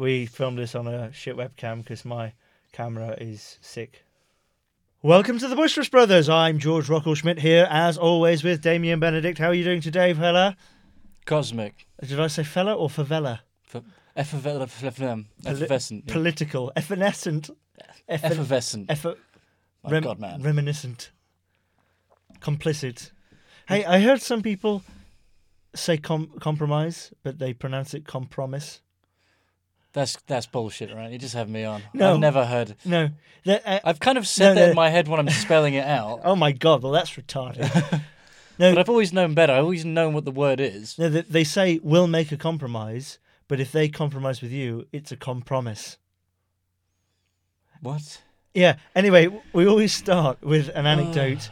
We filmed this on a shit webcam because my camera is sick. Welcome to the Boisterous Brothers. I'm Georg Rockall-Schmidt here, as always, with Damian Benedict. How are you doing today, fella? Cosmic. Did I say fella or favela? Effervescent. Effervescent. yeah. Political, evanescent, effer- Effervescent. effer- My rem- God, man. reminiscent, complicit. Hey, I heard some people say com- compromise, but they pronounce it compromise. That's that's bullshit, right? You just have me on. No. I've never heard. No, that, uh, I've kind of said No, that no. in my head when I'm spelling it out, oh my god, well that's retarded. no, but I've always known better. I've always known what the word is. no, they, they say we'll make a compromise, but if they compromise with you, it's a compromise. What? Yeah. Anyway, we always start with an anecdote,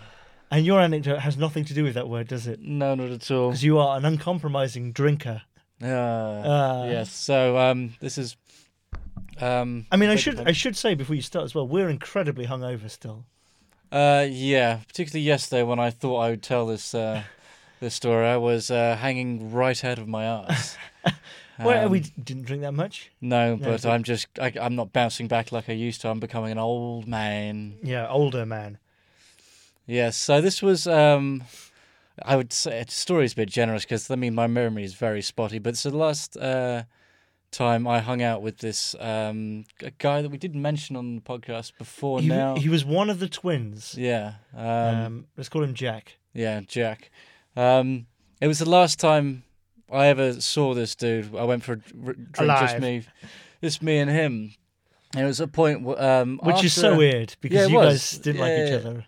and your anecdote has nothing to do with that word, does it? No, not at all. Because you are an uncompromising drinker. Uh, Uh, yes. So um, this is. Um, I mean, I should I should say before you start as well, we're incredibly hungover still. Uh, yeah, particularly yesterday when I thought I would tell this uh, this story, I was uh, hanging right out of my ass. well, we Um, d- didn't drink that much. No, No, but but- I'm just I, I'm not bouncing back like I used to. I'm becoming an old man. Yeah, older man. Yes. So this was um, I would say the story's a bit generous because I mean my memory is very spotty. But so the last uh, time I hung out with this um a guy that we didn't mention on the podcast before He, now. he was one of the twins. yeah. Um, Um, let's call him Jack. Yeah, Jack. Um, it was the last time I ever saw this dude. I went for a dr- drink, just me, just me and him. And it was a point, w- um, Which is so weird because Yeah, you was. guys didn't like each Yeah. other.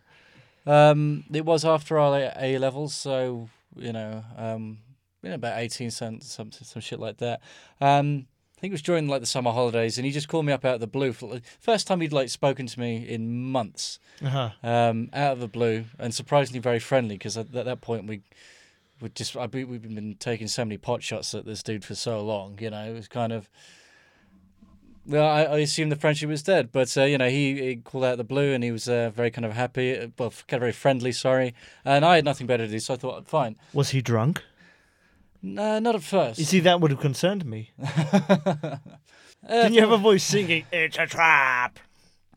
Um, it was after our A levels, so you know, um, you know, about eighteen cents, some some shit like that. Um, I think it was during like the summer holidays, and he just called me up out of the blue. For, like, first time he'd like spoken to me in months. Uh-huh. um, out of the blue, and surprisingly very friendly because at, at that point we would just I, we, we've been taking so many pot shots at this dude for so long. You know, it was kind of. Well, I, I assumed the friendship was dead, but uh, you know he, he called out the blue and he was uh, very kind of happy, well, kind of very friendly. Sorry, and I had nothing better to do, so I thought, fine. Was he drunk? No, not at first. You see, that would have concerned me. Uh, Didn't you have a voice singing "It's a trap"?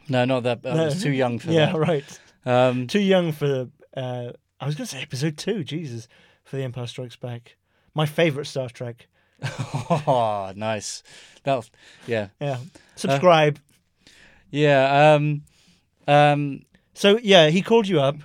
No, not that. I was too young for Yeah, that. right. Um, Too young for. Uh, I was going to say episode two. Jesus, for the Empire Strikes Back. My favorite Star Trek. Oh, nice. That, yeah, Yeah. Subscribe. yeah. Um, um, so yeah, he called you up.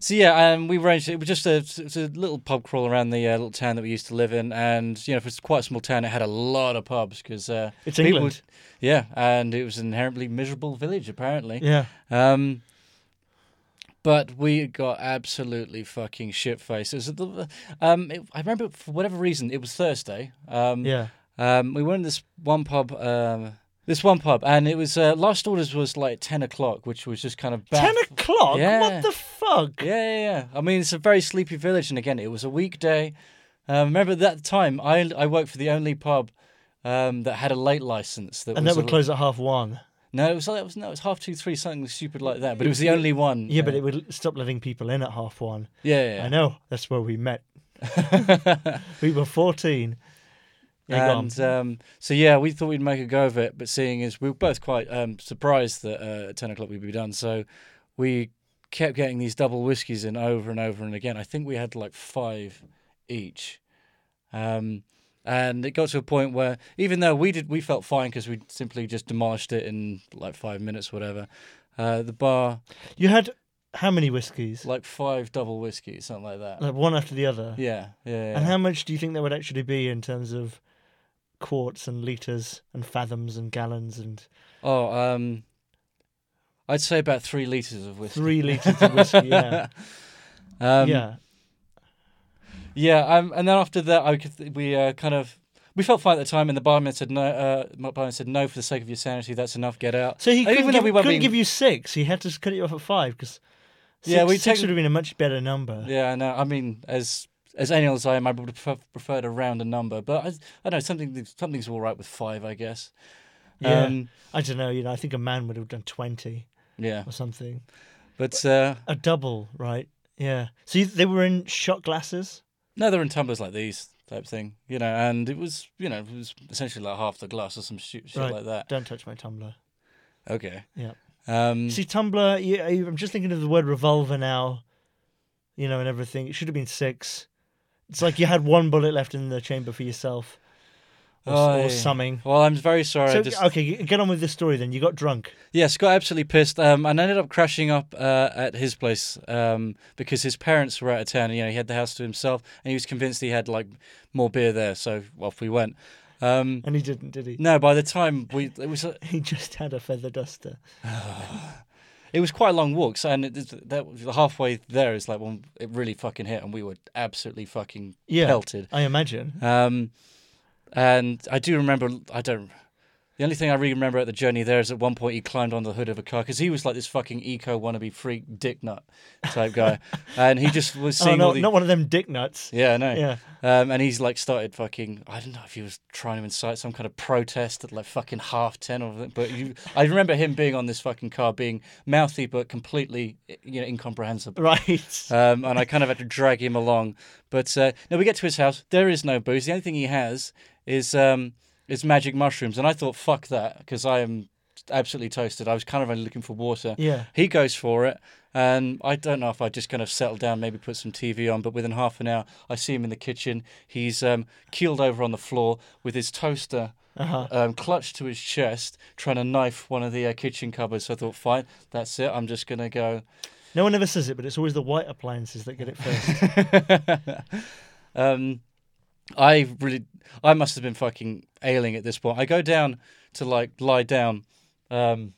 So yeah, um, we arranged. It was just a, it was a little pub crawl around the uh, little town that we used to live in, and you know, for quite a small town, it had a lot of pubs because uh, It's people England. yeah, and it was an inherently miserable village apparently. Yeah. Um, but we got absolutely fucking shit faced. It was the, um, it, I remember for whatever reason it was Thursday. Um, Yeah. um, we went to this one pub. Um, this one pub, and it was uh, last orders was like ten o'clock, which was just kind of baff- Ten o'clock. Yeah. What the fuck? yeah, yeah, yeah. I mean, it's a very sleepy village, and again, it was a weekday. Um, remember at that time, I I worked for the only pub um, that had a late license. That And was that would a- close at half one. No, it was like it was no, it was half two, three, something stupid like that. But it was the only one. Yeah, but it would stop letting people in at half one. yeah, yeah. I know. That's where we met. We were fourteen. Yeah, and um, so yeah, we thought we'd make a go of it, but seeing as we were both quite um, surprised that uh, at ten o'clock we'd be done, so we kept getting these double whiskies in over and over and again. I think we had like five each, um, and it got to a point where even though we did, we felt fine because we simply just demolished it in like five minutes, whatever. Uh, the bar, you had how many whiskies? like five double whiskies, something like that. Like one after the other. Yeah, yeah. yeah. And how much do you think that would actually be in terms of quarts and liters and fathoms and gallons and Oh, um, I'd say about three liters of whiskey. three liters of whiskey? Yeah. um, yeah. Yeah. Um, and then after that, I could, we uh, kind of we felt fine at the time, and the barman said no. Uh, barman said no for the sake of your sanity. That's enough. Get out. So he couldn't, give, we couldn't being- give you six. He had to cut you off at five because Yeah, we six would have been a much better number. Yeah, no. I mean, as as anal as I am, I would prefer, prefer to round a number, but I, I don't know something. Something's all right with five, I guess. Yeah. Um, I don't know. You know, I think a man would have done twenty yeah. or something. But uh, A double, right? Yeah. So you, they were in shot glasses. No, they're in tumblers like these. type thing, you know. And it was, you know, it was essentially like half the glass or some shit, shit Right. like that. Don't touch my tumbler. Okay. Yeah. Um, See, Tumblr, you, I'm just thinking of the word revolver now, you know, and everything. It should have been six. It's like you had one bullet left in the chamber for yourself or, s- or something. well, I'm very sorry. So, just, okay, get on with the story then. You got drunk. Yes, got absolutely pissed. Um, and ended up crashing up uh, at his place um, because his parents were out of town. You know, he had the house to himself, and he was convinced he had like more beer there. So off we went. Um, And he didn't, did he? no, by the time we, it was, a- He just had a feather duster. it was quite a long walk. So and it, that halfway there is like when it really fucking hit, and we were absolutely fucking Yeah. pelted. I imagine. Um, and I do remember, I don't. The only thing I really remember at the journey there is at one point he climbed on the hood of a car because he was like this fucking eco wannabe freak dick nut type guy, and he just was Oh, seeing no, all the not one of them dick nuts. yeah no Yeah. um, and he's like started fucking I don't know if he was trying to incite some kind of protest at like fucking half ten or something, but you I remember him being on this fucking car being mouthy but completely you know incomprehensible. Right. Um, and I kind of had to drag him along. But uh, no, we get to his house. There is no booze. The only thing he has is um, is magic mushrooms. And I thought, fuck that, because I am absolutely toasted. I was kind of only looking for water. yeah. He goes for it. And I don't know if I just kind of settled down, maybe put some TV on. But within half an hour, I see him in the kitchen. He's um, keeled over on the floor with his toaster Uh-huh. um, clutched to his chest, trying to knife one of the uh, kitchen cupboards. So I thought, fine, that's it. I'm just going to go. No one ever says it, but it's always the white appliances that get it first. um, I really, I must have been fucking ailing at this point. I go down to like lie down, um,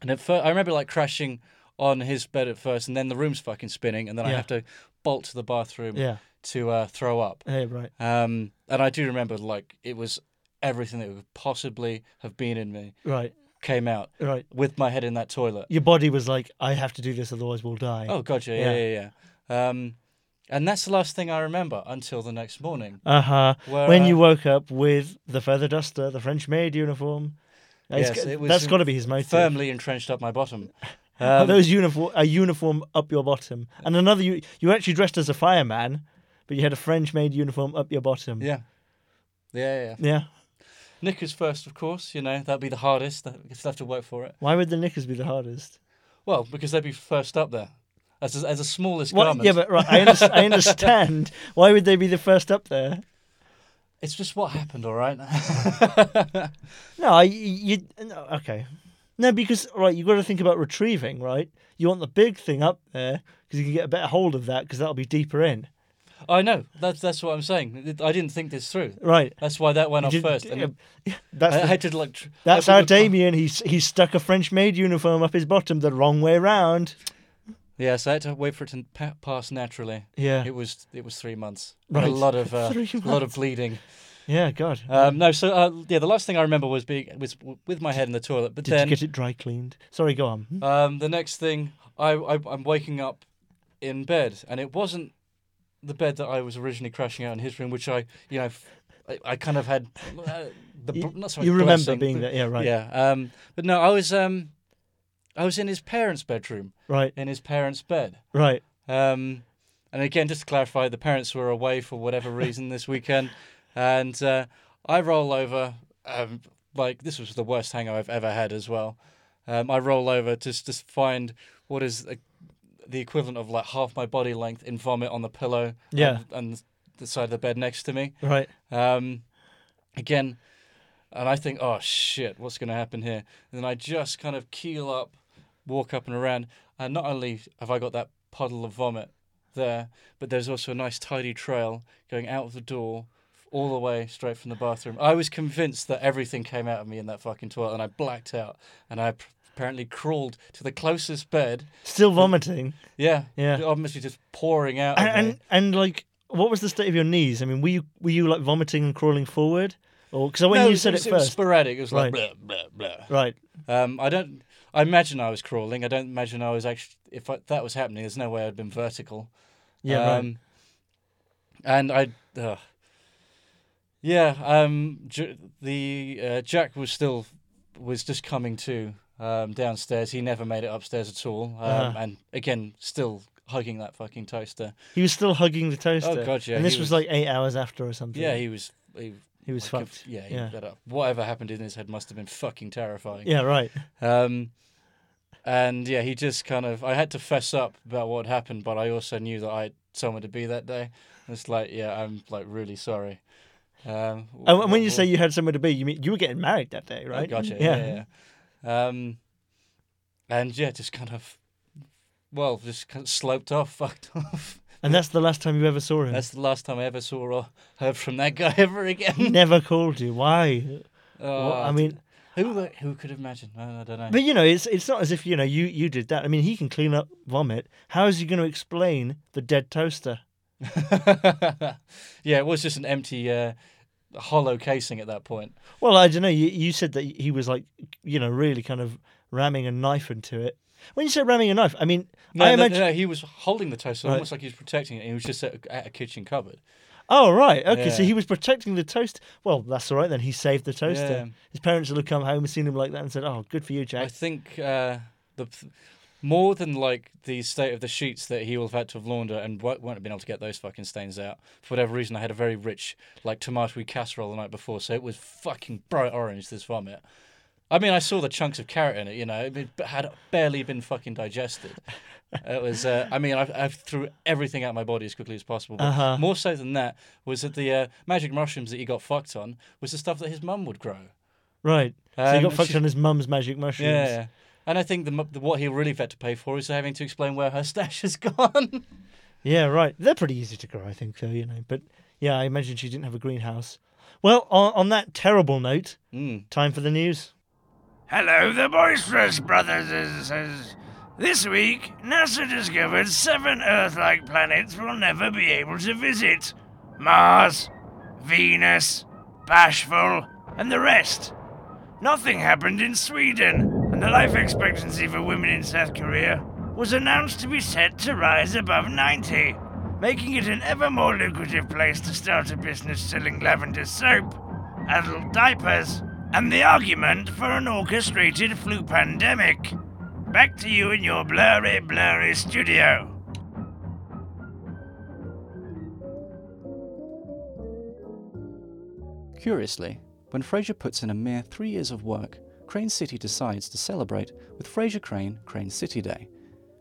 and at first I remember like crashing on his bed at first, and then the room's fucking spinning, and then I have to bolt to the bathroom yeah. to uh, throw up. Hey, right. Um, and I do remember like it was everything that could possibly have been in me Right. came out Right. with my head in that toilet. Your body was like, I have to do this, otherwise we'll die. Oh god, yeah, yeah, yeah, yeah. Um, and that's the last thing I remember until the next morning. Uh huh. Where, When uh, you woke up with the feather duster, the French maid uniform. Yes, it was that's got to be his motive. firmly entrenched up my bottom. Um, those uniform a uniform up your bottom, and another you you were actually dressed as a fireman, but you had a French maid uniform up your bottom. yeah. Yeah, yeah, yeah. Knickers first, of course. You know that'd be the hardest. That- You still have to work for it. Why would the knickers be the hardest? Well, because they'd be first up there, as a, as a smallest What? garment. Yeah, but right, I, under- I understand. Why would they be the first up there? it's just what happened. All right. No, I, you, no, okay. No, because right, you got to think about retrieving, right? You want the big thing up there because you can get a better hold of that because that'll be deeper in, I know. That's that's what I'm saying. I didn't think this through. right? That's why that went You off did- first. And yeah, that's I the- had to like. tr- that's how Damian he's he's stuck a French maid uniform up his bottom the wrong way round. Yes, I had to wait for it to pa- pass naturally. Yeah, It was it was three months. Right. A lot of uh, a lot of bleeding. yeah, God. Um, no, so uh, yeah, the last thing I remember was being was with my head in the toilet. But Did then you get it dry cleaned? Sorry, go on. um, the next thing, I, I I'm waking up in bed, and it wasn't the bed that I was originally crashing out in his room, which I you know I kind of had uh, the You- bl- not so you remember blessing, being but- there? Yeah, right. Yeah, um, but no, I was um, I was in his parents' bedroom, Right, in his parents' bed. right. Um, and again, just to clarify, the parents were away for whatever reason this weekend, and uh, I roll over. Um, like this was the worst hangover I've ever had as well. Um, I roll over to just find what is a, the equivalent of like half my body length in vomit on the pillow. Yeah. and, and the side of the bed next to me. Right. Um, again, and I think, oh shit, what's going to happen here? And then I just kind of keel up, walk up and around, and not only have I got that puddle of vomit there, but there's also a nice tidy trail going out of the door all the way straight from the bathroom. I was convinced that everything came out of me in that fucking toilet, and I blacked out, and I apparently crawled to the closest bed. Still vomiting. Yeah, Yeah. obviously just pouring out. And, and and like, what was the state of your knees? I mean, were you were you like vomiting and crawling forward, or because when No, you it said was, it it was first, sporadic. It was like Right. blah blah blah. right? Um, I don't. I imagine I was crawling. I don't imagine I was actually. If I, that was happening, there's no way I'd been vertical. Yeah, right. um, And I. Uh, yeah. Um. J- the uh, Jack was still was just coming to um, downstairs. He never made it upstairs at all. Um, Uh-huh. And again, still hugging that fucking toaster. He was still hugging the toaster. Oh, God, yeah, And this was, was- like eight hours after or something. Yeah, he was. He, he was like, fucked. Yeah, he, Yeah. that, whatever happened in his head must have been fucking terrifying. Yeah, right. Um, and yeah, he just kind of. I had to fess up about what happened, but I also knew that I had somewhere to be that day. It's like, yeah, I'm like really sorry. Um, and when you wh- say you had somewhere to be, you mean you were getting married that day, right? gotcha. Yeah. yeah, yeah. Um, and yeah, just kind of, well, just kind of sloped off, fucked off. And that's the last time you ever saw him. That's the last time I ever saw or heard from that guy ever He again. never called you. Why? Oh, I mean, who who could imagine? I, I don't know. but you know, it's it's not as if you know you you did that. I mean, he can clean up vomit. How is he going to explain the dead toaster? yeah, it was just an empty, uh, hollow casing at that point. Well, I don't know. You you said that he was like, you know, really kind of ramming a knife into it. When you say ramming a knife, I mean, No, I no, imagine. no, he was holding the toaster Right. almost like he was protecting it. He was just at, at a kitchen cupboard. Oh right, okay. So he was protecting the toast. Well, that's all right then. He saved the toaster. Yeah. His parents would have come home and seen him like that and said, "Oh, good for you, Jack." I think uh, the more than like the state of the sheets that he will have had to have laundered and won't won't have been able to get those fucking stains out for whatever reason. I had a very rich like tomato casserole the night before, so it was fucking bright orange. This vomit. I mean, I saw the chunks of carrot in it. You know, it had barely been fucking digested. It was. Uh, I mean, I've, I've threw everything out of my body as quickly as possible. But Uh-huh. more so than that was that the uh, magic mushrooms that he got fucked on was the stuff that his mum would grow. Right. So he Um, got fucked she- on his mum's magic mushrooms. Yeah. And I think the, the what he really had to pay for is having to explain where her stash has gone. Yeah, right. They're pretty easy to grow, I think, though. you know. But yeah, I imagine she didn't have a greenhouse. Well, on, on that terrible note, mm. time for the news. Hello, the Boisterous Brothers. This week, NASA discovered seven Earth like planets we'll never be able to visit Mars, Venus, Bashful, and the rest. Nothing happened in Sweden, and the life expectancy for women in South Korea was announced to be set to rise above 90, making it an ever more lucrative place to start a business selling lavender soap, adult diapers, and the argument for an orchestrated flu pandemic. Back to you in your blurry, blurry studio. Curiously, when Frasier puts in a mere three years of work, Crane City decides to celebrate with Frasier Crane Crane City Day.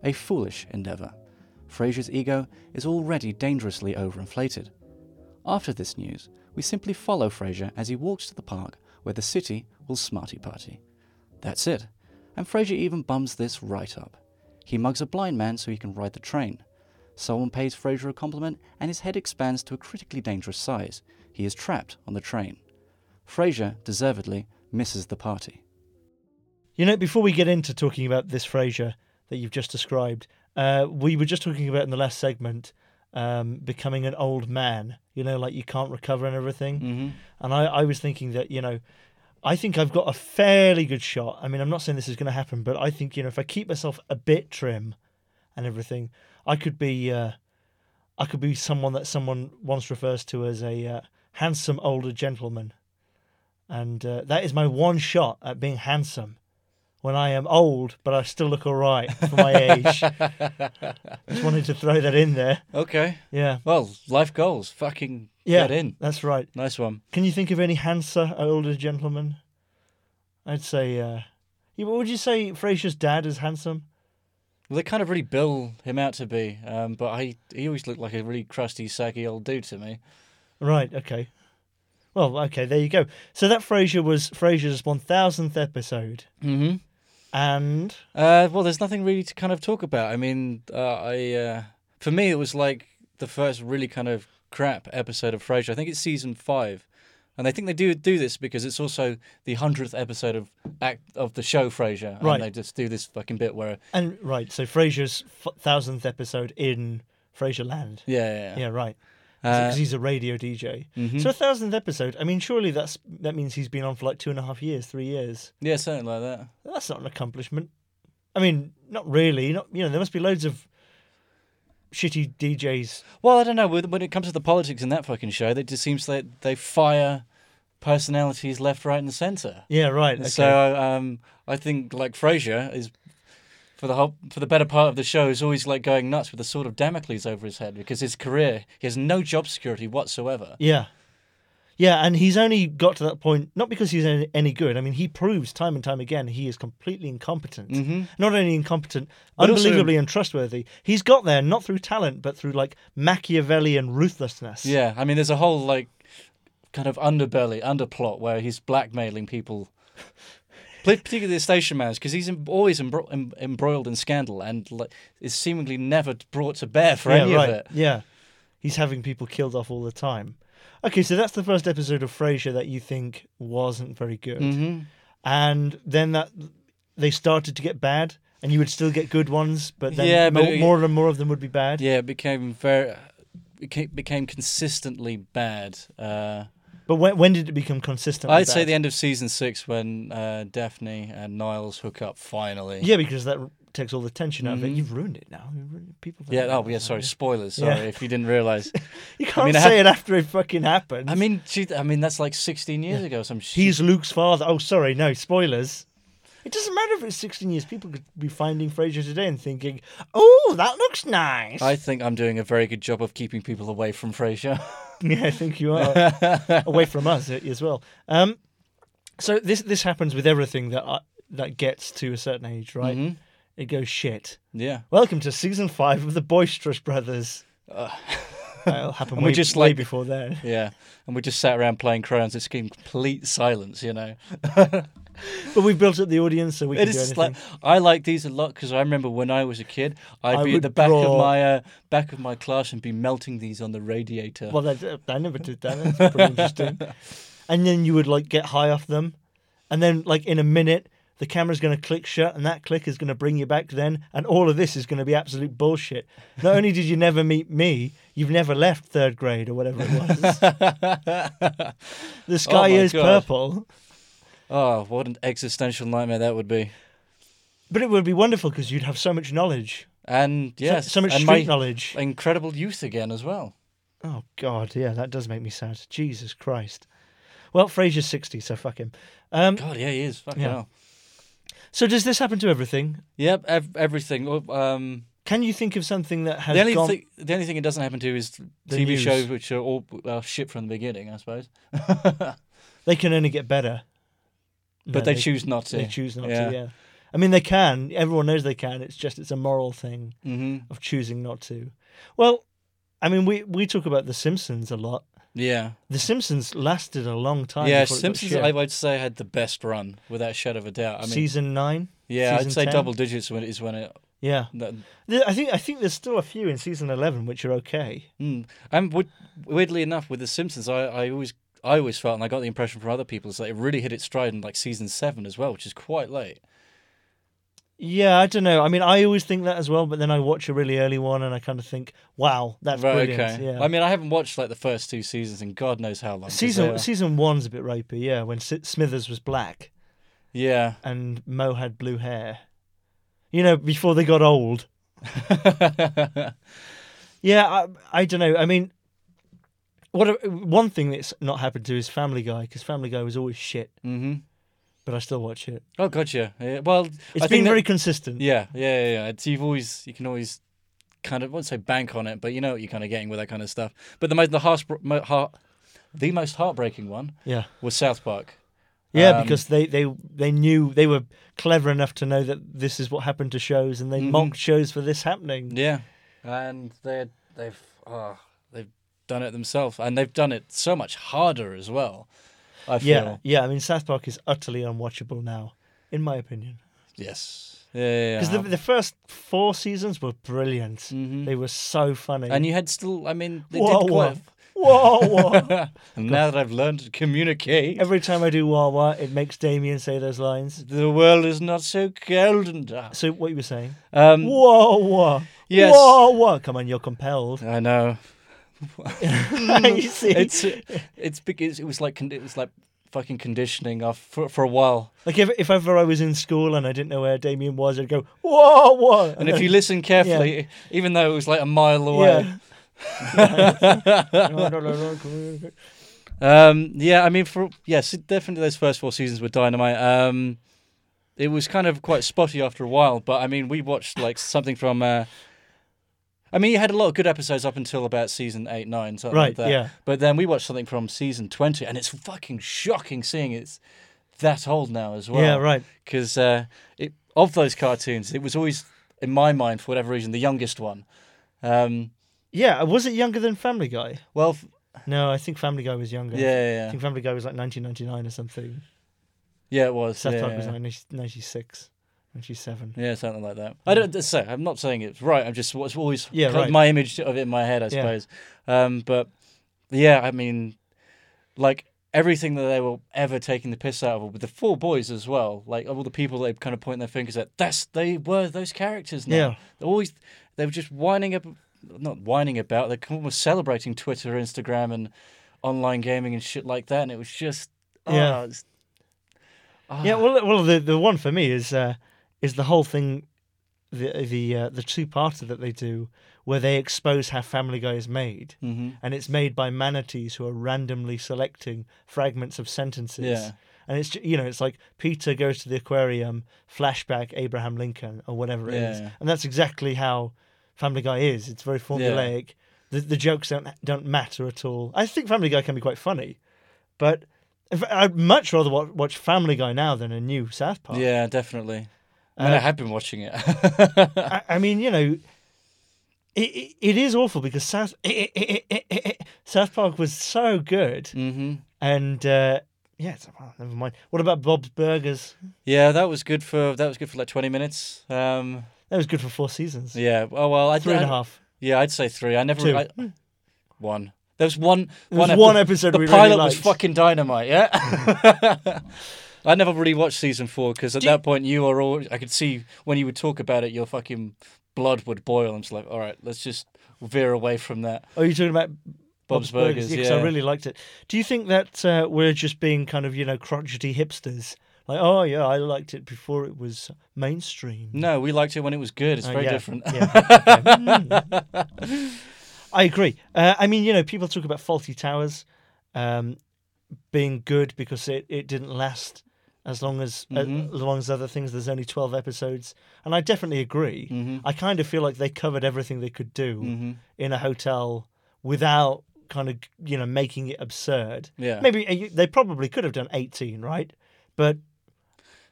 A foolish endeavour. Frasier's ego is already dangerously overinflated. After this news, we simply follow Frasier as he walks to the park where the city will smarty party. That's it. And Frasier even bums this right up. He mugs a blind man so he can ride the train. Someone pays Frasier a compliment and his head expands to a critically dangerous size. He is trapped on the train. Frasier, deservedly, misses the party. You know, before we get into talking about this Frasier that you've just described, uh, we were just talking about in the last segment um, becoming an old man, you know, like you can't recover and everything. hmm And I, I was thinking that, you know, I think I've got a fairly good shot. I mean, I'm not saying this is going to happen, but I think, you know, if I keep myself a bit trim and everything, I could be, uh, I could be someone that someone once refers to as a uh, handsome older gentleman. And uh, that is my one shot at being handsome when I am old, but I still look all right for my age. Just wanted to throw that in there. Okay. Yeah, Well, life goals. Fucking yeah, get in. that's right. Nice one. Can you think of any handsomer older gentlemen? I'd say. Uh, yeah, what would you say? Frasier's dad is handsome. Well, they kind of really bill him out to be, um, but I he always looked like a really crusty, saggy old dude to me. Right. Okay. Well, okay. There you go. So that Frasier was Frasier's one thousandth episode, Mm-hmm. And Uh, well, there's nothing really to kind of talk about. I mean, uh, I uh, for me it was like the first really kind of crap episode of Frasier. I think it's season five, and I think they do do this because it's also the hundredth episode of act of the show Frasier. And Right. they just do this fucking bit where and right. So Frasier's thousandth episode in Frasierland. yeah, yeah, Yeah. Right. Uh, Because he's a radio DJ. mhm. So a thousandth episode. I mean, surely that's that means he's been on for like two and a half years, three years. yeah, something like that. That's not an accomplishment. I mean, not really. Not you know, there must be loads of shitty DJs. Well, I don't know. When when it comes to the politics in that fucking show, it just seems that they fire personalities left, right, and centre. Yeah, right. Okay. So um, I think like Frasier is for the whole for the better part of the show is always like going nuts with a sword of Damocles over his head because his career he has no job security whatsoever. Yeah. Yeah, and he's only got to that point not because he's any, good. I mean, he proves time and time again he is completely incompetent. Mhm. Not only incompetent, But also- unbelievably untrustworthy. He's got there not through talent, but through like Machiavellian ruthlessness. Yeah, I mean, there's a whole like kind of underbelly, underplot where he's blackmailing people, particularly the station mans, because he's always embro- em- embroiled in scandal and like, is seemingly never brought to bear for yeah, any right. of it. Yeah, he's having people killed off all the time. Okay, so that's the first episode of Frasier that you think wasn't very good, hmm and then that they started to get bad, and you would still get good ones, but then Yeah, but more, it- more and more of them would be bad. Yeah, it became very. Became, became consistently bad. Uh, But when when did it become consistent? I'd say the end of season six when uh, Daphne and Niles hook up finally. Yeah, because that takes all the tension out of it. Mhm. You've ruined it now. Ruined it. People. Yeah. Oh, yeah. Sorry. Spoilers. Yeah. Sorry if you didn't realize. You can't mean, I say have- it after it fucking happened. I mean, gee, I mean that's like 16 years ago. Some shit. he's Luke's father. Oh, sorry, no spoilers. It doesn't matter if it's 16 years. People could be finding Frasier today and thinking, "Oh, that looks nice." I think I'm doing a very good job of keeping people away from Frasier. yeah, I think you are away from us uh, as well. Um, so this this happens with everything that I, that gets to a certain age, right? Mhm. It goes shit. Yeah. Welcome to season five of the Boisterous Brothers. Uh, That'll happen And we way, just, way like- before then. yeah. And we just sat around playing crayons. It's complete silence, you know. But we've built up the audience, so we It can is do anything. like I like these a lot because I remember when I was a kid, I'd I be at the back draw- of my uh, back of my class and be melting these on the radiator. Well, that, I never did that. That's pretty interesting. And then you would like get high off them, and then like in a minute, the camera's going to click shut, and that click is going to bring you back then, and all of this is going to be absolute bullshit. Not only did you never meet me, you've never left third grade or whatever it was. the sky my is God. purple. Oh, what an existential nightmare that would be. But it would be wonderful because you'd have so much knowledge. And So- yes, so, much and street knowledge. incredible youth again as well. Oh God, yeah, that does make me sad. Jesus Christ. Well, Frasier's sixty, so fuck him. Um, God, yeah, he is. Fucking Yeah. hell. so does this happen to everything? Yep, ev- everything. Oh, Um, Can you think of something that has the only gone? thing, the only thing it doesn't happen to is TV news. shows which are all well, shit from the beginning, I suppose. They can only get better. But No, they, choose not to. They choose not Yeah. to. Yeah. I mean, they can. Everyone knows they can. It's just it's a moral thing hmm of choosing not to. Well, I mean, we we talk about The Simpsons a lot. Yeah. The Simpsons lasted a long time. yeah, Simpsons. I would say, had the best run without a shadow of a doubt. I mean, season nine. yeah, I'd say 10? double digits when it is when it. Yeah, That, I think I think there's still a few in season eleven which are okay. mm. And would, weirdly enough, with The Simpsons, I, I always. I always felt, and I got the impression from other people, is that it really hit its stride in like season seven as well, which is quite late. Yeah, I don't know. I mean, I always think that as well, but then I watch a really early one and I kind of think, "Wow, that's right, brilliant." okay. Yeah. I mean, I haven't watched like the first two seasons in God knows how long. season uh, season one's a bit rapey. Yeah, when S- Smithers was black yeah. and Moe had blue hair. You know, before they got old. Yeah, I, I don't know. I mean, what one thing that's not happened to is Family Guy because Family Guy was always shit, hmm but I still watch it. Oh, gotcha. Yeah. Well, It's I been think that- very consistent. Yeah, yeah, yeah. yeah. It's you've always you can always kind of I won't say bank on it, but you know what you're kind of getting with that kind of stuff. But the most the heart, mo- heart the most heartbreaking one yeah, was South Park. yeah. Um, because they, they they knew they were clever enough to know that this is what happened to shows, and they Mhm. mocked shows for this happening. Yeah, and they they've oh, they've done it themselves, and they've done it so much harder as well. I feel. Yeah, yeah. I mean, South Park is utterly unwatchable now, in my opinion. Yes. Yeah. yeah, Because yeah. the, the first four seasons were brilliant. Mhm. They were so funny. and you had still, I mean, they Whoa, did quite. whoa, whoa. and now that I've learned to communicate, Every time I do wah wah, it makes Damian say those lines. the world is not so cold and dark. So what you were saying? Um, Whoa wah. yes. Whoa wah. Come on, you're compelled. I know. you see, It's it's because it was like it was like fucking conditioning off for for a while. like if if ever I was in school and I didn't know where Damian was, I'd go whoa whoa. And if you listen carefully, even though it was like a mile away, yeah. um, yeah, I mean, for yes, definitely those first four seasons were dynamite. Um, it was kind of quite spotty after a while. But I mean, we watched like something from. Uh, I mean, you had a lot of good episodes up until about season eight, nine, something Right, like that. yeah. But then we watched something from season twenty, and it's fucking shocking seeing it's that old now as well. yeah, right. Because uh, it of those cartoons, it was always in my mind for whatever reason the youngest one. Um, Yeah, was it younger than Family Guy? well, f- No, I think Family Guy was younger. yeah, yeah, I think Family Guy was like 1999 or something. yeah, it was. South yeah, Park yeah. was like 90 96, 97. Yeah, something like that. I don't say. I'm not saying it's right. I'm just what's always Yeah, right. my image of it in my head, I Yeah. suppose. Um, but yeah, I mean, like everything that they were ever taking the piss out of with the four boys as well. Like all the people they kind of point their fingers at. That's they were those characters. Now. Yeah. They're always they were just whining up, not whining about. They're almost celebrating Twitter, Instagram, and online gaming and shit like that. And it was just oh, Yeah. it's- ah. Yeah, well, well, the the one for me is uh, is the whole thing, the the uh, the two parter that they do where they expose how Family Guy is made, Mhm. and it's made by manatees who are randomly selecting fragments of sentences. Yeah. And it's you know it's like Peter goes to the aquarium, flashback Abraham Lincoln or whatever it is, Yeah. and that's exactly how Family Guy is. It's very formulaic. The the jokes don't don't matter at all. I think Family Guy can be quite funny, but I'd much rather watch Family Guy now than a new South Park. Yeah, definitely. I mean, Uh, I have been watching it. I, I mean, you know, it, it, it is awful because South eh, eh, eh, South Park was so good, hmm and uh, yeah, it's, well, never mind. What about Bob's Burgers? Yeah, that was good for that was good for like twenty minutes. Um, That was good for four seasons. yeah. Oh well, I Three and a half. Yeah, I'd say three. I never Two. I, hmm. one. There was one. There was one, one epi- episode The pilot really was fucking dynamite. Yeah. Hmm. I never really watched season four because at Do you- that point you were all. I could see when you would talk about it, your fucking blood would boil. I'm just like, all right, let's just veer away from that. Oh, you're talking about Bob's Burgers, Yeah, 'cause I yeah. really liked it. Do you think that uh, we're just being kind of you know crotchety hipsters? Like, oh yeah, I liked it before it was mainstream. No, we liked it when it was good. It's Oh, very yeah, different. yeah, okay. I agree. Uh, I mean, you know, people talk about Fawlty Towers um, being good because it, it didn't last as long as uh, as long as other things. There's only twelve episodes, and I definitely agree. hmm I kind of feel like they covered everything they could do hmm in a hotel without kind of you know making it absurd. Yeah. Maybe uh, they probably could have done eighteen, right? But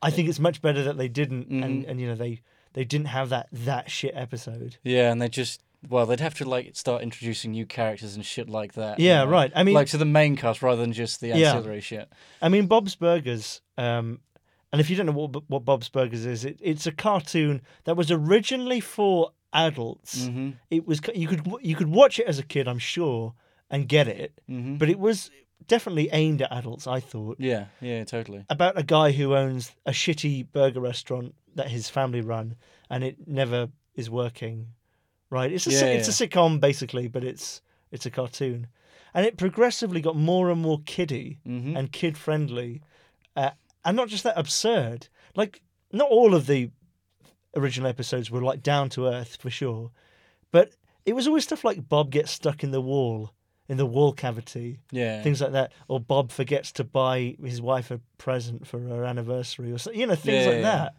I think it's much better that they didn't, and, Mhm. and you know they they didn't have that that shit episode. Yeah, and they just well, they'd have to like start introducing new characters and shit like that. you Yeah, know? right. I mean, like to the main cast rather than just the Yeah. ancillary shit. I mean, Bob's Burgers. Um, and if you don't know what what Bob's Burgers is, it, it's a cartoon that was originally for adults. hmm It was you could you could watch it as a kid, I'm sure, and get it, hmm but it was definitely aimed at adults. I thought Yeah, yeah, totally. about a guy who owns a shitty burger restaurant that his family run, and it never is working. Right? It's a Yeah, it's a sitcom basically, but it's it's a cartoon, and it progressively got more and more kiddie hmm and kid friendly, uh, and not just that absurd. Like not all of the original episodes were like down to earth for sure, but it was always stuff like Bob gets stuck in the wall in the wall cavity, Yeah. things like that, or Bob forgets to buy his wife a present for her anniversary, or so, you know things Yeah, like yeah. that.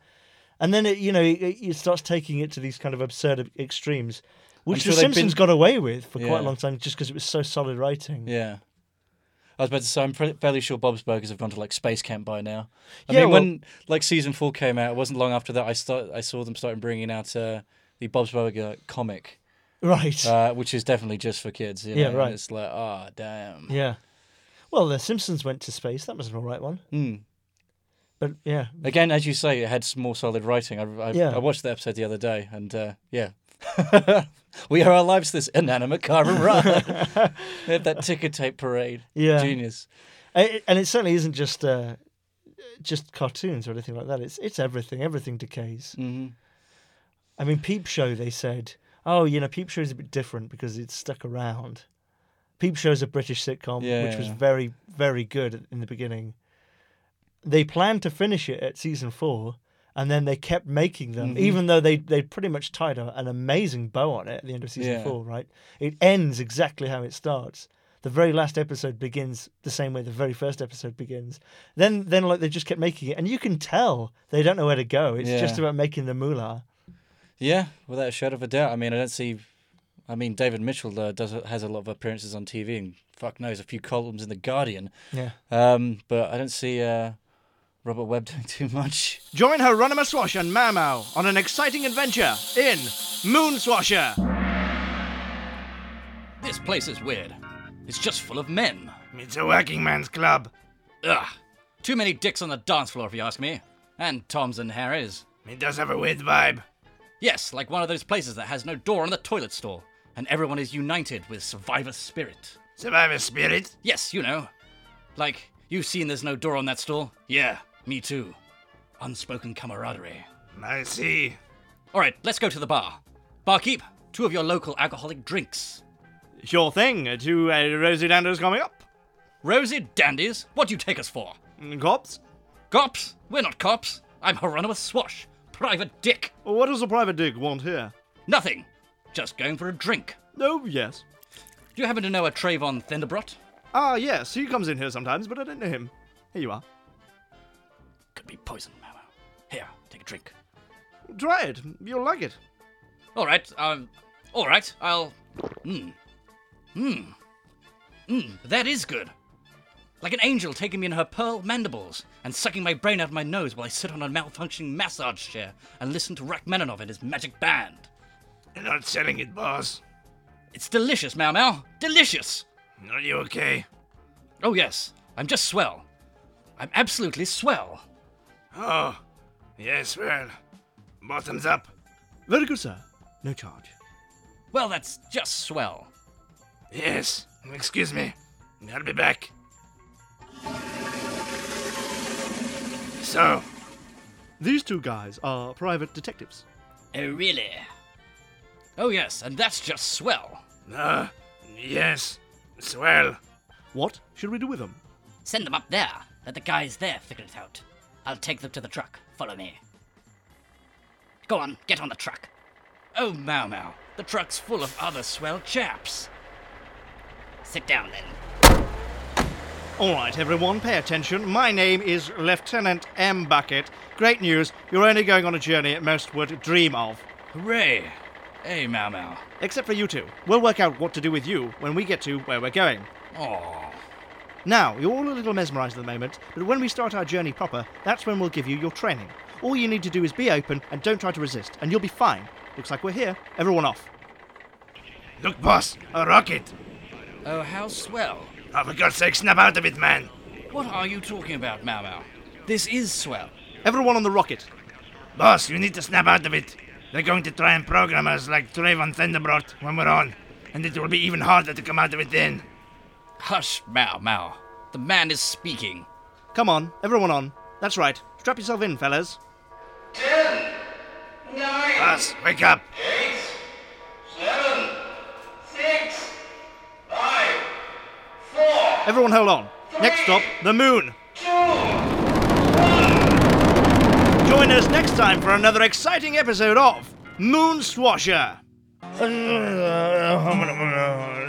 And then it, you know it, it starts taking it to these kind of absurd extremes, which sure the Simpsons been- got away with for quite a long time, just because it was so solid writing. Yeah. I was about to say, I'm pre- fairly sure Bob's Burgers have gone to like Space Camp by now. I Yeah, mean, well- when like season four came out, it wasn't long after that I start I saw them starting bringing out uh, the Bob's Burger comic, Right. uh, which is definitely just for kids. You know? Yeah, and right. It's like, ah, damn. Yeah. Well, the Simpsons went to space. That was an all right one. Hmm. But yeah, Again, as you say, it had some more solid writing. I, I, Yeah. I watched the episode the other day, and uh, yeah, we are our lives this inanimate car and ride. they had that ticker tape parade. yeah, Genius. I- and it certainly isn't just uh, just cartoons or anything like that. It's it's everything. Everything decays. hmm I mean, Peep Show. They said, oh, you know, Peep Show is a bit different because it's stuck around. Peep Show is a British sitcom, Yeah, which was very very good in the beginning. They planned to finish it at season four. And then they kept making them, Mhm. even though they they pretty much tied a, an amazing bow on it at the end of season Yeah. four. Right, it ends exactly how it starts. the very last episode begins the same way the very first episode begins. Then, then like they just kept making it, and you can tell they don't know where to go. It's just about making the moolah. Yeah, without a shadow of a doubt. I mean, I don't see. I mean, David Mitchell uh, does has a lot of appearances on TV, and fuck knows a few columns in the Guardian. Yeah. Um, but I don't see uh, Robert Webb doing too much. Join Hieronymus Swash and Mau Mau on an exciting adventure in Moonswasher. This place is weird. It's just full of men. It's a working man's club. Ugh. Too many dicks on the dance floor, if you ask me. And Toms and Harrys. It does have a weird vibe. Yes, like one of those places that has no door on the toilet stall, and everyone is united with survivor spirit. Survivor spirit. Yes, you know. Like, you've seen there's no door on that stall? Yeah, me too. Unspoken camaraderie. I see. Alright, let's go to the bar. Barkeep, two of your local alcoholic drinks. Sure thing. Two uh, rosy danders coming up. Rosy dandies, what do you take us for? Mm, Cops? Cops? We're not cops. I'm Hieronymus Swash, private dick. What does a private dick want here? Nothing. Just going for a drink. Oh, yes. Do you happen to know a Trayvon Thunderbrot? Ah, yes, he comes in here sometimes, but I don't know him. Here you are. Could be poison, Mama. Here, take a drink. Try it. You'll like it. All right, um, all right, I'll. Mmm. Mmm. Mmm, that is good. Like an angel taking me in her pearl mandibles and sucking my brain out of my nose while I sit on a malfunctioning massage chair and listen to Rachmaninoff and his magic band. You're not selling it, boss. It's delicious, Mau Mau. Delicious! Are you okay? Oh, yes, I'm just swell. I'm absolutely swell. Oh, yes, well. Bottoms up. Very good, sir. No charge. Well, that's just swell. Yes. Excuse me. I'll be back. So, These two guys are private detectives. Oh, really? Oh, yes, and that's just swell. uh, yes. Swell. What should we do with them? Send them up there. Let the guys there figure it out. I'll take them to the truck. Follow me. Go on, get on the truck. Oh, Mau Mau, the truck's full of other swell chaps. Sit down then. All right, everyone, pay attention. My name is Lieutenant M. Bucket. Great news, you're only going on a journey most would dream of. Hooray! Hey, Mau Mau. Except for you two. We'll work out what to do with you when we get to where we're going. Aw. Now, you're all a little mesmerized at the moment, but when we start our journey proper, that's when we'll give you your training. All you need to do is be open and don't try to resist, and you'll be fine. Looks like we're here. Everyone off. Look, boss, a rocket. Oh, how swell. Oh, for God's sake, snap out of it, man. What are you talking about, Mau Mau? This is swell. Everyone on the rocket. Boss, you need to snap out of it. They're going to try and program us like Trayvon Thunderbolt when we're on, and it will be even harder to come out of it then. Hush, Mau Mau. The man is speaking. Come on, everyone on. That's right. Strap yourself in, fellas. Boss, wake up. Everyone hold on. Next stop, the moon. Two, one. Join us next time for another exciting episode of Moon Swasher.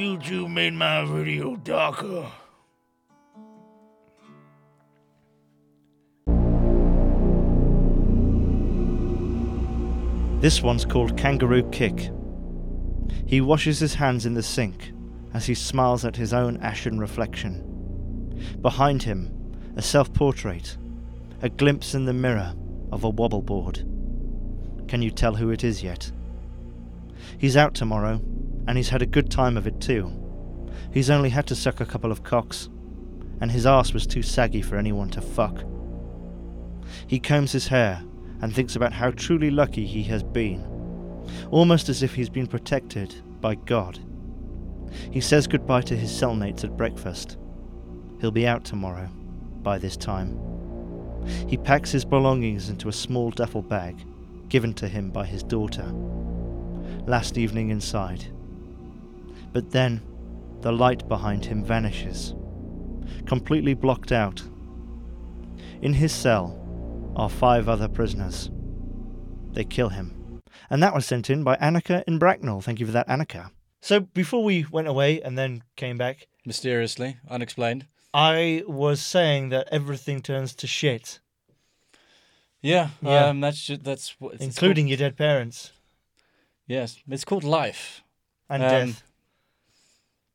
You two made my video darker. This one's called Kangaroo Kick. He washes his hands in the sink as he smiles at his own ashen reflection. Behind him, a self portrait, a glimpse in the mirror of a wobble board. Can you tell who it is yet? He's out tomorrow, and he's had a good time of it too. He's only had to suck a couple of cocks, and his arse was too saggy for anyone to fuck. He combs his hair and thinks about how truly lucky he has been, almost as if he's been protected by God. He says goodbye to his cellmates at breakfast. He'll be out tomorrow, by this time. He packs his belongings into a small duffel bag given to him by his daughter. Last evening inside. But then, the light behind him vanishes, completely blocked out. In his cell are five other prisoners. They kill him And that was sent in by Annika in Bracknell. Thank you for that, Annika. So before we went away and then came back, Mysteriously, unexplained. I was saying that everything turns to shit, Yeah, Yeah. Um, that's ju- that's what it's including your dead parents yes. It's called life. and Um, death.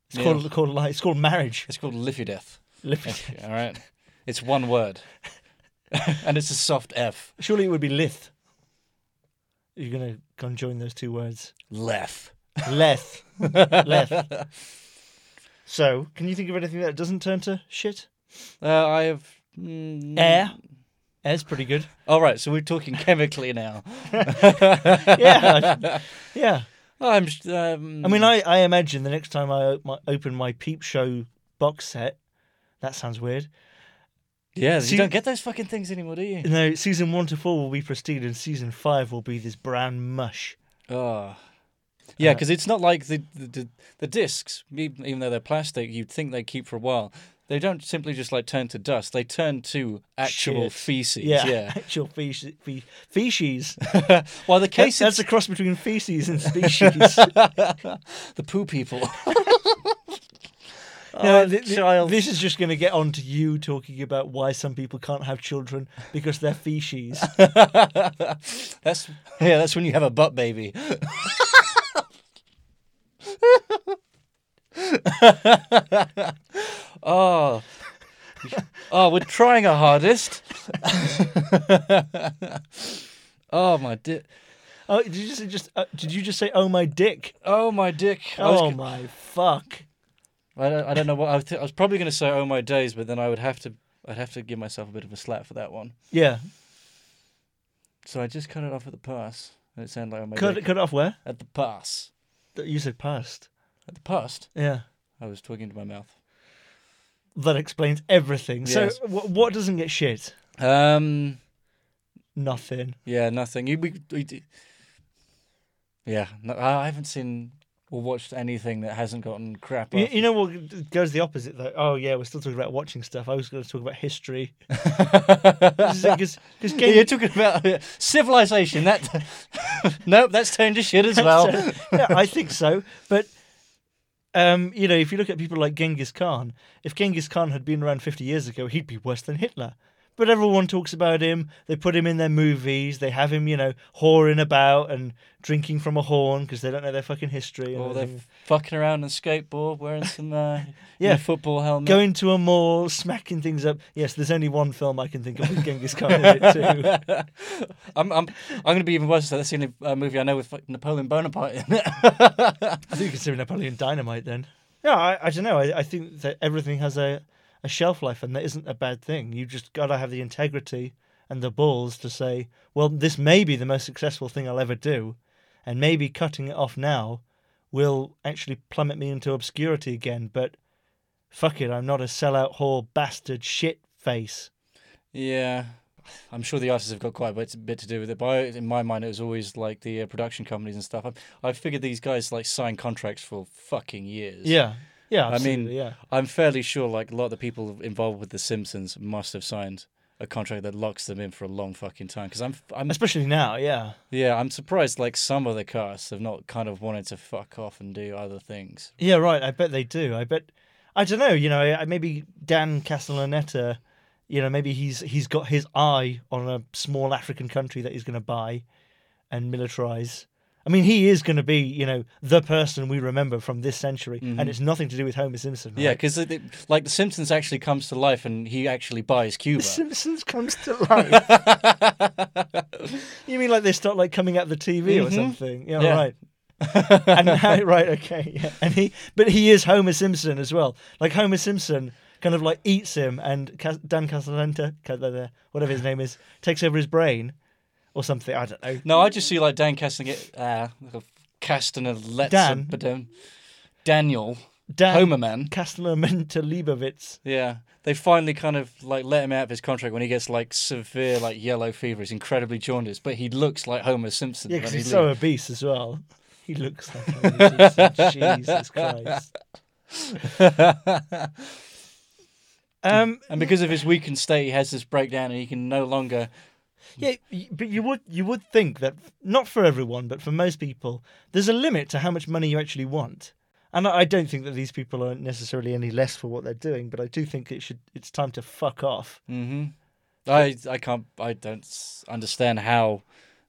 It's yeah. called called li- it's called marriage. It's called liffy death. All right. It's one word, and it's a soft F. Surely it would be lith. You're gonna conjoin those two words. Leth. Leth. Leth. So, can you think of anything that doesn't turn to shit? Uh, I have. Mm, Air. Air's pretty good. All right, so we're talking chemically now. Yeah. yeah. I'm. Um, I mean, I, I imagine the next time I open my Peep Show box set, that sounds weird. yeah, see- you don't get those fucking things anymore, do you? No, season one to four will be pristine, and season five will be this brown mush. Oh. Yeah, Uh, because it's not like the, the the the discs, even even though they're plastic, you'd think they'd keep for a while. They don't simply just like turn to dust; they turn to actual Shit. feces. Yeah, Yeah. actual feces. Fe- feces. well, the That's, case that's is a cross between feces and species. the poo people. No, Oh, th- th- This is just going to get on to you talking about why some people can't have children because they're feces. that's yeah, that's when you have a butt baby. Oh, oh, we're trying our hardest. oh my dick! oh, did you just, just uh, did you just say oh my dick? Oh my dick! I was Oh g- my fuck! I don't, I don't know what I was, th- I was probably going to say. Oh my days, but then I would have to. I'd have to give myself a bit of a slap for that one. Yeah, So I just cut it off at the pass. And it sounded like oh my cut dick. cut it off where? At the pass. You said past. At the past. Yeah, I was talking to my mouth. That explains everything. Yes. So wh- what doesn't get shit? Um. Nothing. Yeah, nothing. You, we, we, yeah, no, I haven't seen or watched anything that hasn't gotten crap. You, you know what goes the opposite though? Oh yeah, we're still talking about watching stuff. I was going to talk about history because Yeah, You're talking about uh, civilization. That nope, that's turned to shit as well. yeah, I think so. But um, you know, if you look at people like Genghis Khan, if Genghis Khan had been around 50 years ago, he'd be worse than Hitler. But everyone talks about him. They put him in their movies. They have him, you know, whoring about and drinking from a horn because they don't know their fucking history. And Or they're everything. fucking around on skateboard, wearing some uh, Yeah. yeah football helmet. Going to a mall, smacking things up. Yes, there's only one film I can think of with Genghis Khan in it too. I'm I'm I'm going to be even worse. That's the only uh, movie I know with like, Napoleon Bonaparte in it. I think you consider Napoleon Dynamite then. Yeah, I, I don't know. I, I think that everything has a, a shelf life, and that isn't a bad thing. You just got to have the integrity and the balls to say, well, this may be the most successful thing I'll ever do, and maybe cutting it off now will actually plummet me into obscurity again, but fuck it, I'm not a sellout whore bastard shit face. Yeah, I'm sure the artists have got quite a bit, bit to do with it. But I, in my mind, it was always like the uh, production companies and stuff. I, I figured these guys like sign contracts for fucking years. Yeah. Yeah, I mean, yeah. I'm fairly sure like a lot of the people involved with The Simpsons must have signed a contract that locks them in for a long fucking time. Because I'm, I'm, Especially now, yeah. yeah, I'm surprised like some of the casts have not kind of wanted to fuck off and do other things. Yeah, right. I bet they do. I bet. I don't know. You know, maybe Dan Castellaneta. You know, maybe he's he's got his eye on a small African country that he's going to buy and militarize. I mean, he is going to be, you know, the person we remember from this century, and it's nothing to do with Homer Simpson. Right? Yeah, because like The Simpsons actually comes to life and he actually buys Cuba. The Simpsons comes to life. you mean like they start like coming out the TV or Mhm. something? Yeah, Yeah. right. and now, right, okay, yeah. And he, but he is Homer Simpson as well. Like Homer Simpson kind of like eats him, and Dan Castellaneta, whatever his name is, takes over his brain or something. I don't know. No, I just see like Dan casting it, uh, Castaneletta, Dan? but um, Daniel Dan Homerman. Castellaneta Leibovitz. Yeah, they finally kind of like let him out of his contract when he gets like severe like yellow fever. He's incredibly jaundiced, but he looks like Homer Simpson. Yeah, because he he's so obese as well. He looks like Homer Simpson. Jesus Christ. Um, and because of his weakened state, he has this breakdown, and he can no longer Yeah, but you would you would think that not for everyone, but for most people, there's a limit to how much money you actually want. And I don't think that these people aren't necessarily any less for what they're doing, but I do think it should. It's time to fuck off. Mm-hmm. I I can't I don't understand how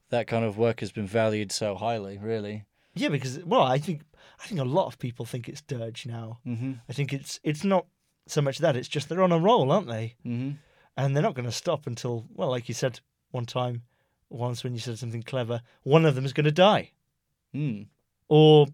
that kind of work has been valued so highly. Really. Yeah, because well, I think I think a lot of people think it's dirge now. Mm-hmm. I think it's it's not so much that it's just they're on a roll, aren't they? Mm-hmm. And they're not going to stop until well, like you said one time, once when you said something clever, one of them is going to die. Mm. or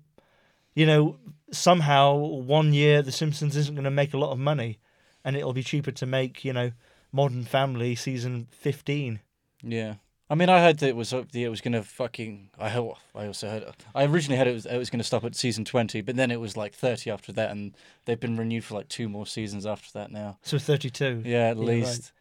you know somehow one year the simpsons isn't going to make a lot of money and it'll be cheaper to make you know modern family season 15 Yeah. I mean, I heard that it was uh, it was going to fucking. I hope I also heard. I originally heard it was it was going to stop at season twenty, but then it was like thirty after that, and they've been renewed for like two more seasons after that now. so 32 Yeah, at Yeah, right.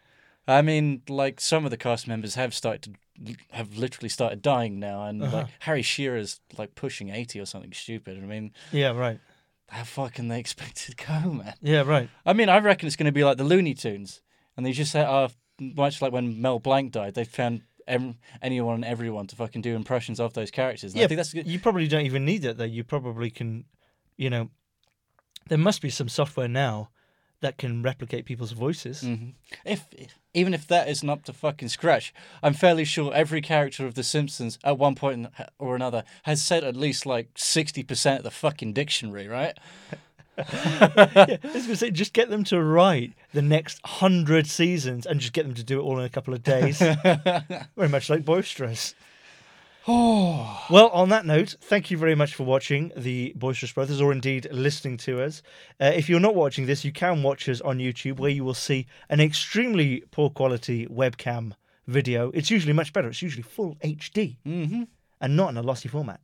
I mean, like some of the cast members have started to have literally started dying now, and Uh-huh. like Harry Shearer's like pushing eighty or something stupid. I mean, yeah right how far can they expect to go, man? yeah right I mean, I reckon it's going to be like the Looney Tunes, and they just say, uh, much like when Mel Blanc died, they found em- anyone and everyone to fucking do impressions of those characters. And I yeah think that's good. you probably don't even need it though you probably can you know there must be some software now that can replicate people's voices hmm If even if that isn't up to fucking scratch, I'm fairly sure every character of The Simpsons at one point or another has said at least like sixty percent of the fucking dictionary, right? yeah, I was to say, just get them to write the next hundred seasons and just get them to do it all in a couple of days. very much like Boisterous. well, on that note, thank you very much for watching the Boisterous Brothers, or indeed listening to us. Uh, if you're not watching this, you can watch us on YouTube, where you will see an extremely poor quality webcam video. It's usually much better. It's usually full HD Mm-hmm. and not in a lossy format.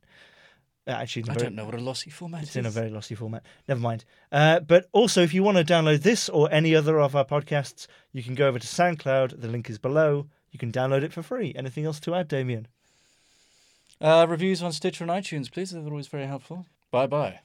Uh, actually, I very- don't know what a lossy format it's is. in a very lossy format. Never mind. Uh, but also, if you want to download this or any other of our podcasts, you can go over to SoundCloud. The link is below. You can download it for free. Anything else to add, Damian? Uh, reviews on Stitcher and iTunes, please. They're always very helpful. Bye bye.